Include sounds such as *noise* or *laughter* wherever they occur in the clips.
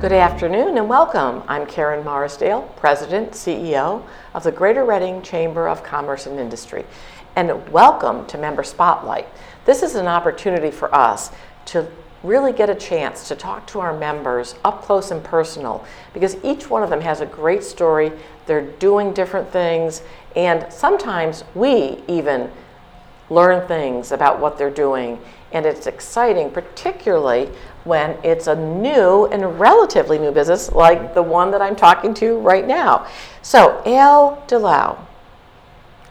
Good afternoon and welcome. I'm Karen Marsdale, President, CEO of the Greater Reading Chamber of Commerce and Industry. And welcome to Member Spotlight. This is an opportunity for us to really get a chance to talk to our members up close and personal because each one of them has a great story. They're doing different things, and sometimes we even learn things about what they're doing. And it's exciting, particularly when it's a new and relatively new business like the one that I'm talking to right now. So, Al DeLau,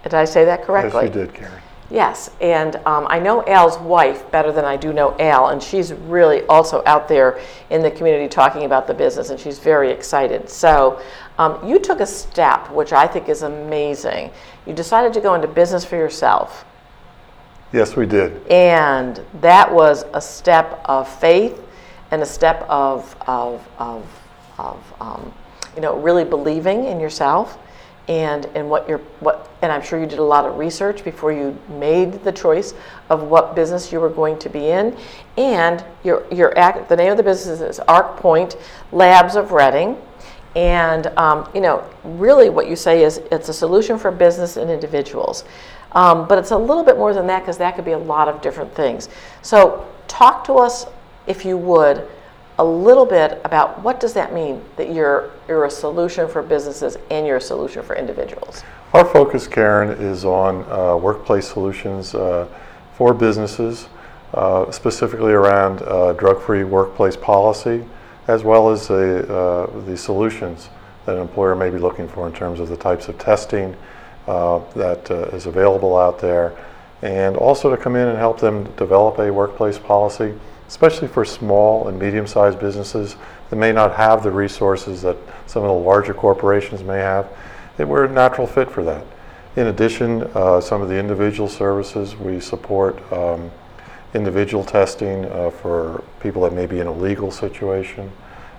did I say that correctly? Yes, you did, Karen. Yes, and um, I know Al's wife better than I do know Al, and she's really also out there in the community talking about the business, and she's very excited. So, um, you took a step, which I think is amazing. You decided to go into business for yourself. Yes, we did. And that was a step of faith and a step of, of, of, of um, you know, really believing in yourself and and what you're what and I'm sure you did a lot of research before you made the choice of what business you were going to be in. And your your act the name of the business is ArcPoint Labs of Reading. And um, you know really what you say is it's a solution for business and individuals um, but it's a little bit more than that because that could be a lot of different things so talk to us if you would a little bit about what does that mean that you're you're a solution for businesses and you're a solution for individuals. Our focus, Karen, is on uh, workplace solutions uh, for businesses, uh, specifically around uh, drug-free workplace policy, as well as the uh, the solutions that an employer may be looking for in terms of the types of testing that is available out there, and also to come in and help them develop a workplace policy especially for small and medium-sized businesses that may not have the resources that some of the larger corporations may have, it, we're a natural fit for that. In addition, uh, some of the individual services, we support um, individual testing uh, for people that may be in a legal situation.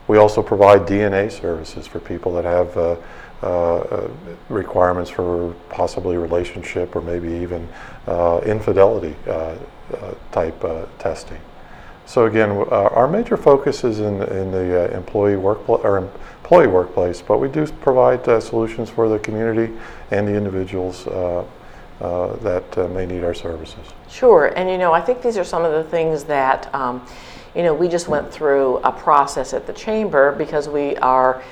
We also provide DNA services for people that have uh, uh, requirements for possibly relationship or maybe even uh, infidelity uh, type testing. So again, uh, our major focus is in, in the uh, employee workplace or employee workplace, but we do provide uh, solutions for the community and the individuals uh, uh, that uh, may need our services. Sure, and you know, I think these are some of the things that um, you know we just went through a process at the chamber because we are.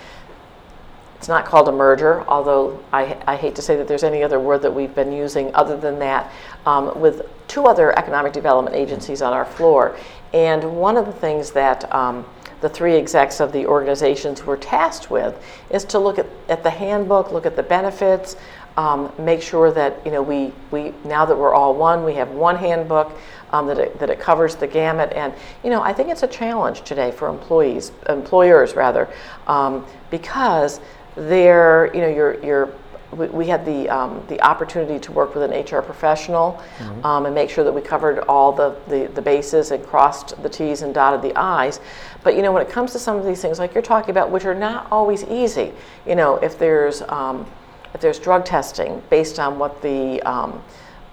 It's not called a merger, although I, I hate to say that there's any other word that we've been using other than that, um, with two other economic development agencies on our floor. And one of the things that um, the three execs of the organizations were tasked with is to look at, at the handbook, look at the benefits, um, make sure that you know we, we now that we're all one, we have one handbook um, that, it, that it covers the gamut. And you know I think it's a challenge today for employees, employers rather, um, because they're you know you're you're we, we had the, um, the opportunity to work with an HR professional mm-hmm. um, and make sure that we covered all the, the, the, bases and crossed the T's and dotted the I's. But you know, when it comes to some of these things, like you're talking about, which are not always easy, you know, if there's um, if there's drug testing based on what the um,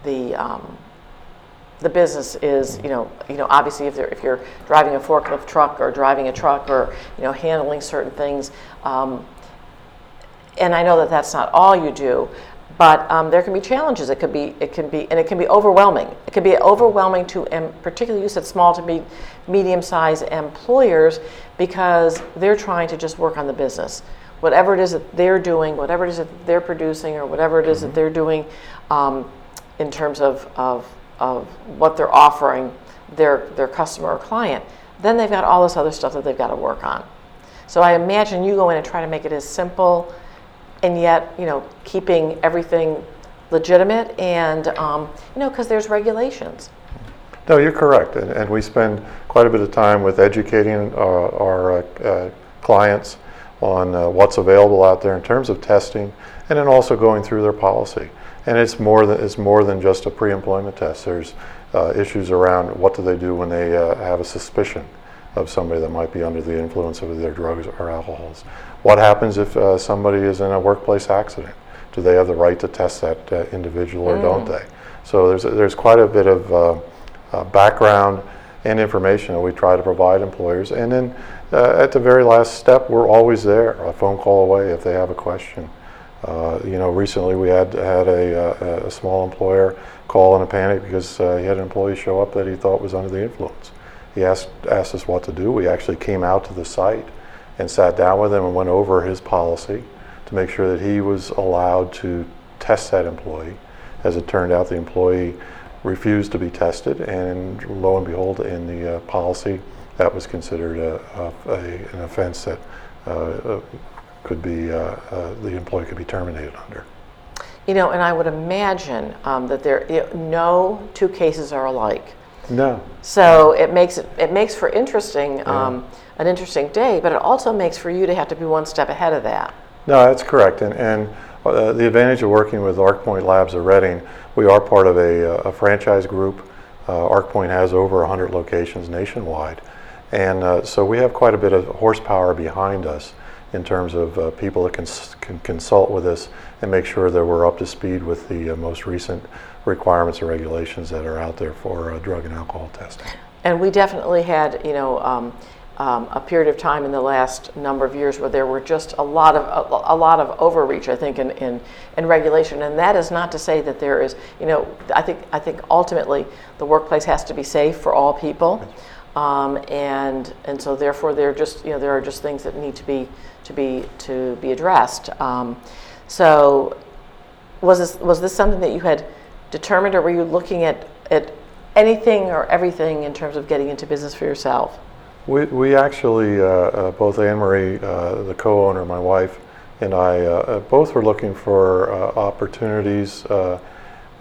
the um, the business is, you know, you know, obviously if, if you're driving a forklift truck or driving a truck or you know handling certain things, um, and I know that that's not all you do, but um, there can be challenges. It could be, it can be, and it can be overwhelming. It can be overwhelming to, and particularly you said small to be medium-sized employers because they're trying to just work on the business. Whatever it is that they're doing, whatever it is that they're producing, or whatever it is mm-hmm. that they're doing um, in terms of, of, of what they're offering their, their customer or client, then they've got all this other stuff that they've got to work on. So I imagine you go in and try to make it as simple and yet, you know, keeping everything legitimate and, um, you know, because there's regulations. No, you're correct. And, and, we spend quite a bit of time with educating our, our uh, clients on uh, what's available out there in terms of testing and then also going through their policy. And it's more than, it's more than just a pre employment test. There's uh, issues around what do they do when they uh, have a suspicion of somebody that might be under the influence of their drugs or alcohols. What happens if uh, somebody is in a workplace accident? Do they have the right to test that uh, individual or mm. don't they? So there's there's quite a bit of uh, uh background and information that we try to provide employers. And then uh, at the very last step, we're always there, a phone call away if they have a question. Uh, you know, recently we had had a, a, a, small employer call in a panic because uh, he had an employee show up that he thought was under the influence. He asked asked us what to do. We actually came out to the site and sat down with him and went over his policy to make sure that he was allowed to test that employee. As it turned out, the employee refused to be tested, and lo and behold, in the uh, policy, that was considered a, a, a, an offense that uh, uh could be uh, uh, the employee could be terminated under. You know, and I would imagine um, that there no two cases are alike. No. So it makes it it makes for interesting yeah. um, an interesting day, but it also makes for you to have to be one step ahead of that. No, that's correct, and and uh, the advantage of working with ArcPoint Labs of Reading, we are part of a, uh, a franchise group. Uh, ArcPoint has over 100 locations nationwide, and uh, so we have quite a bit of horsepower behind us in terms of uh, people that can, can consult with us and make sure that we're up to speed with the uh, most recent requirements and regulations that are out there for drug and alcohol testing. And we definitely had, you know. Um, um, a period of time in the last number of years where there were just a lot of a, a, lot of overreach, I think, in, in, in regulation. And that is not to say that there is, you know, I think I think ultimately the workplace has to be safe for all people, um, and and so therefore there just you know there are just things that need to be to be to be addressed. Um, so was this was this something that you had determined, or were you looking at at anything or everything in terms of getting into business for yourself? We, we actually, uh, uh, both Anne Marie, uh, the co owner, my wife, and I, uh, uh, both were looking for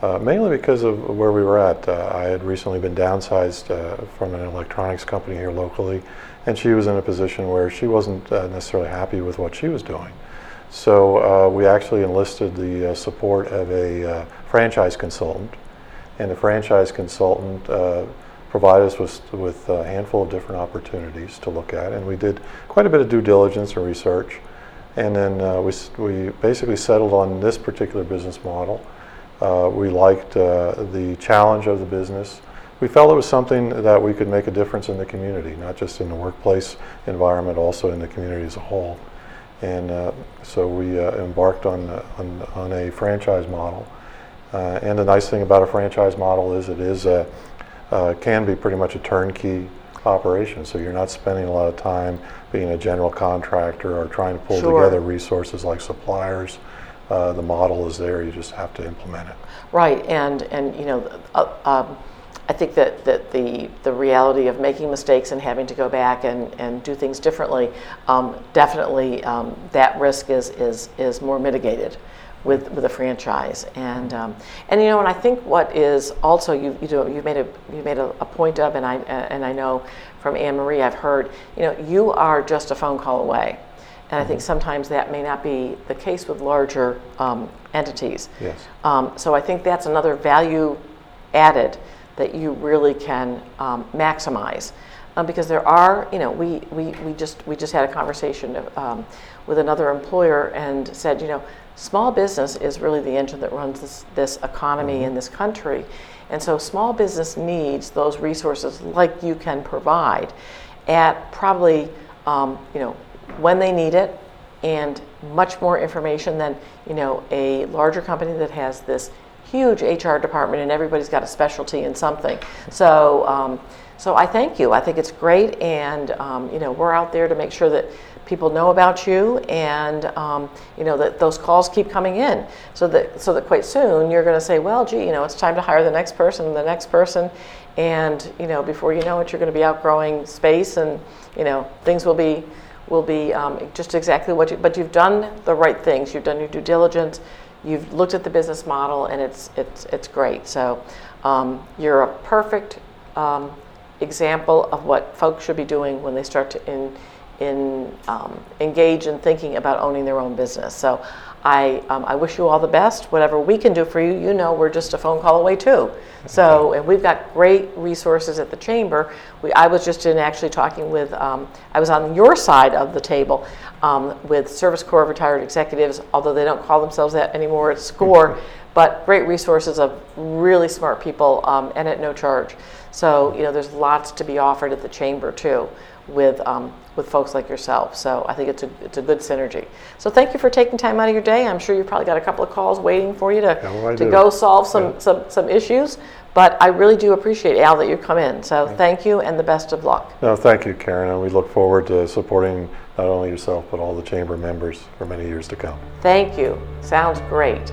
uh, mainly because of where we were at. Uh, I had recently been downsized uh, from an electronics company here locally, and she was in a position where she wasn't uh, necessarily happy with what she was doing. So we actually enlisted the support of a franchise consultant, and the franchise consultant provided us with, with a handful of different opportunities to look at. And we did quite a bit of due diligence and research. And then uh, we, we basically settled on this particular business model. Uh, we liked uh, the challenge of the business. We felt it was something that we could make a difference in the community, not just in the workplace environment, also in the community as a whole. And uh, so we uh, embarked on, on, on, a franchise model. Uh, and the nice thing about a franchise model is it is a uh, can be pretty much a turnkey operation. So you're not spending a lot of time being a general contractor or trying to pull sure. together resources like suppliers. Uh, the model is there. You just have to implement it. Right, and and you know, uh, um, I think that, that the the reality of making mistakes and having to go back and, and do things differently, um, definitely um, that risk is is is more mitigated with, with a franchise. And, um, and you know, and I think what is also, you, you, know, you made, a, you made a, a point of, and I, and I know from Anne Marie, I've heard, you know, you are just a phone call away. And I think sometimes that may not be the case with larger um, entities. Yes. Um, so I think that's another value added that you really can um, maximize. Um, because there are, you know, we, we, we, just, we just had a conversation um, with another employer and said, you know, small business is really the engine that runs this, this economy mm-hmm. in this country. And so small business needs those resources like you can provide at probably, um, you know, when they need it and much more information than, you know, a larger company that has this huge HR department and everybody's got a specialty in something. So, um, so I thank you. I think it's great, and um, you know we're out there to make sure that people know about you, and um, you know that those calls keep coming in, so that so that quite soon you're going to say, well, gee, you know, it's time to hire the next person, the next person, and you know before you know it, you're going to be outgrowing space, and you know things will be will be um, just exactly what you. But you've done the right things. You've done your due diligence. You've looked at the business model, and it's it's it's great. So um, you're a perfect um, example of what folks should be doing when they start to in, in um, engage in thinking about owning their own business. So I, um, I wish you all the best. Whatever we can do for you, you know we're just a phone call away too. So, and we've got great resources at the chamber. We, I was just in actually talking with, um, I was on your side of the table um, with Service Corps retired executives, although they don't call themselves that anymore, it's SCORE, *laughs* but great resources of really smart people um, and at no charge. So, you know, there's lots to be offered at the chamber too with, um, with folks like yourself. So I think it's a, it's a good synergy. So thank you for taking time out of your day. I'm sure you've probably got a couple of calls waiting for you to, Yeah, well, to do. go solve some, Yeah. some, some issues. But I really do appreciate, Al, that you come in. So thank you and the best of luck. No, thank you, Karen, and we look forward to supporting not only yourself, but all the chamber members for many years to come. Thank you. Sounds great.